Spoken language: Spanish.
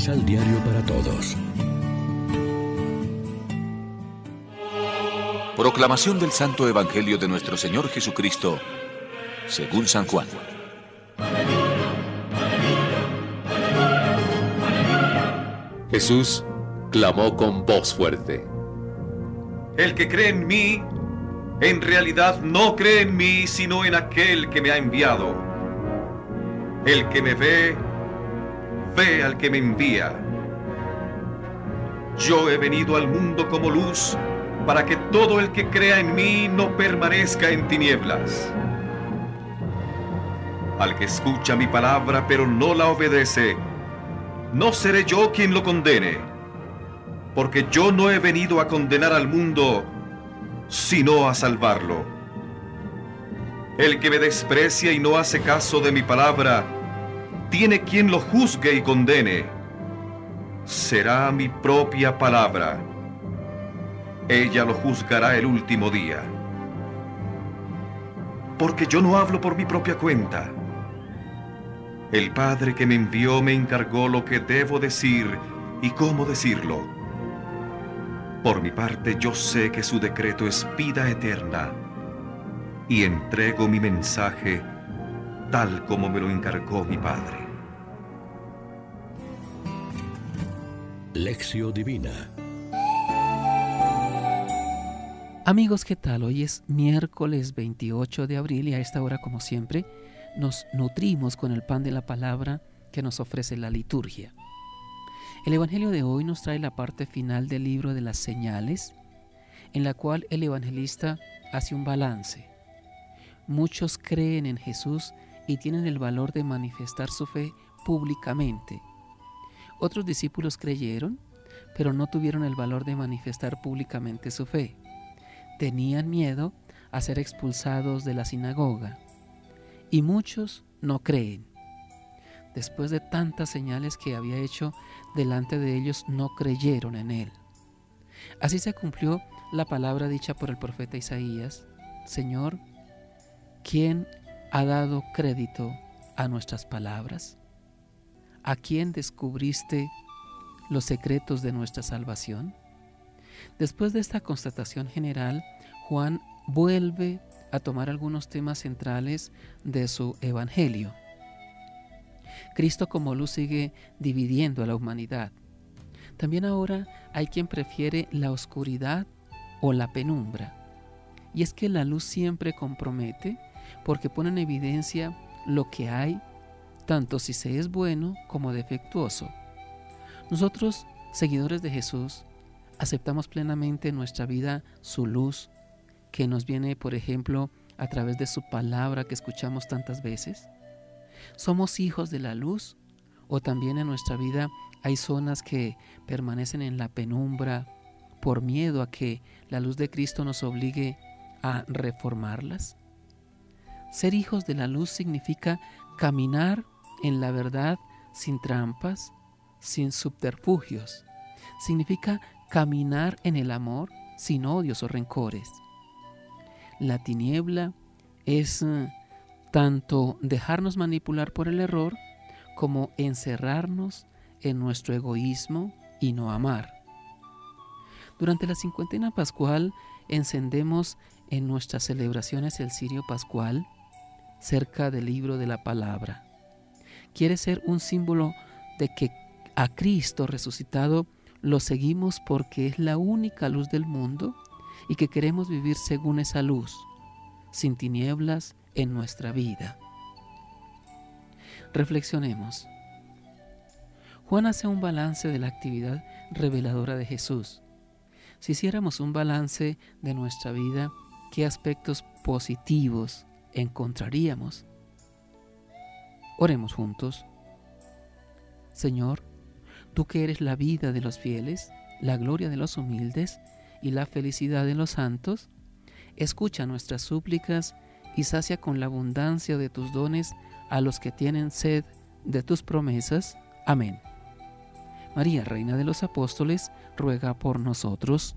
Misal Diario para Todos. Proclamación del Santo Evangelio de nuestro Señor Jesucristo, según San Juan. Jesús clamó con voz fuerte. El que cree en mí, en realidad no cree en mí, sino en aquel que me ha enviado. El que me ve, ve al que me envía. Yo he venido al mundo como luz para que todo el que crea en mí no permanezca en tinieblas. Al que escucha mi palabra pero no la obedece, no seré yo quien lo condene, porque yo no he venido a condenar al mundo, sino a salvarlo. El que me desprecia y no hace caso de mi palabra, tiene quien lo juzgue y condene. Será mi propia palabra. Ella lo juzgará el último día. Porque yo no hablo por mi propia cuenta. El Padre que me envió me encargó lo que debo decir y cómo decirlo. Por mi parte yo sé que su decreto es vida eterna y entrego mi mensaje tal como me lo encargó mi Padre. Lección Divina Amigos, ¿qué tal? Hoy es miércoles 28 de abril y a esta hora, como siempre, nos nutrimos con el pan de la palabra que nos ofrece la liturgia. El Evangelio de hoy nos trae la parte final del libro de las señales, en la cual el evangelista hace un balance. Muchos creen en Jesús y tienen el valor de manifestar su fe públicamente. Otros discípulos creyeron, pero no tuvieron el valor de manifestar públicamente su fe. Tenían miedo a ser expulsados de la sinagoga. Y muchos no creen. Después de tantas señales que había hecho delante de ellos, no creyeron en él. Así se cumplió la palabra dicha por el profeta Isaías, Señor, ¿quién ha dado crédito a nuestras palabras? ¿A quién descubriste los secretos de nuestra salvación? Después de esta constatación general, Juan vuelve a tomar algunos temas centrales de su evangelio. Cristo como luz sigue dividiendo a la humanidad. También ahora hay quien prefiere la oscuridad o la penumbra. Y es que la luz siempre compromete porque pone en evidencia lo que hay, tanto si se es bueno como defectuoso. Nosotros, seguidores de Jesús, aceptamos plenamente en nuestra vida su luz, que nos viene, por ejemplo, a través de su palabra que escuchamos tantas veces. ¿Somos hijos de la luz? ¿O también en nuestra vida hay zonas que permanecen en la penumbra por miedo a que la luz de Cristo nos obligue a reformarlas? Ser hijos de la luz significa caminar en la verdad sin trampas, sin subterfugios. Significa caminar en el amor sin odios o rencores. La tiniebla es tanto dejarnos manipular por el error como encerrarnos en nuestro egoísmo y no amar. Durante la cincuentena pascual encendemos en nuestras celebraciones el cirio pascual cerca del libro de la palabra. Quiere ser un símbolo de que a Cristo resucitado lo seguimos porque es la única luz del mundo y que queremos vivir según esa luz, sin tinieblas en nuestra vida. Reflexionemos. Juan hace un balance de la actividad reveladora de Jesús. Si hiciéramos un balance de nuestra vida, ¿qué aspectos positivos encontraríamos? Oremos juntos. Señor, tú que eres la vida de los fieles, la gloria de los humildes y la felicidad de los santos, escucha nuestras súplicas y sacia con la abundancia de tus dones a los que tienen sed de tus promesas. Amén. María, Reina de los Apóstoles, ruega por nosotros.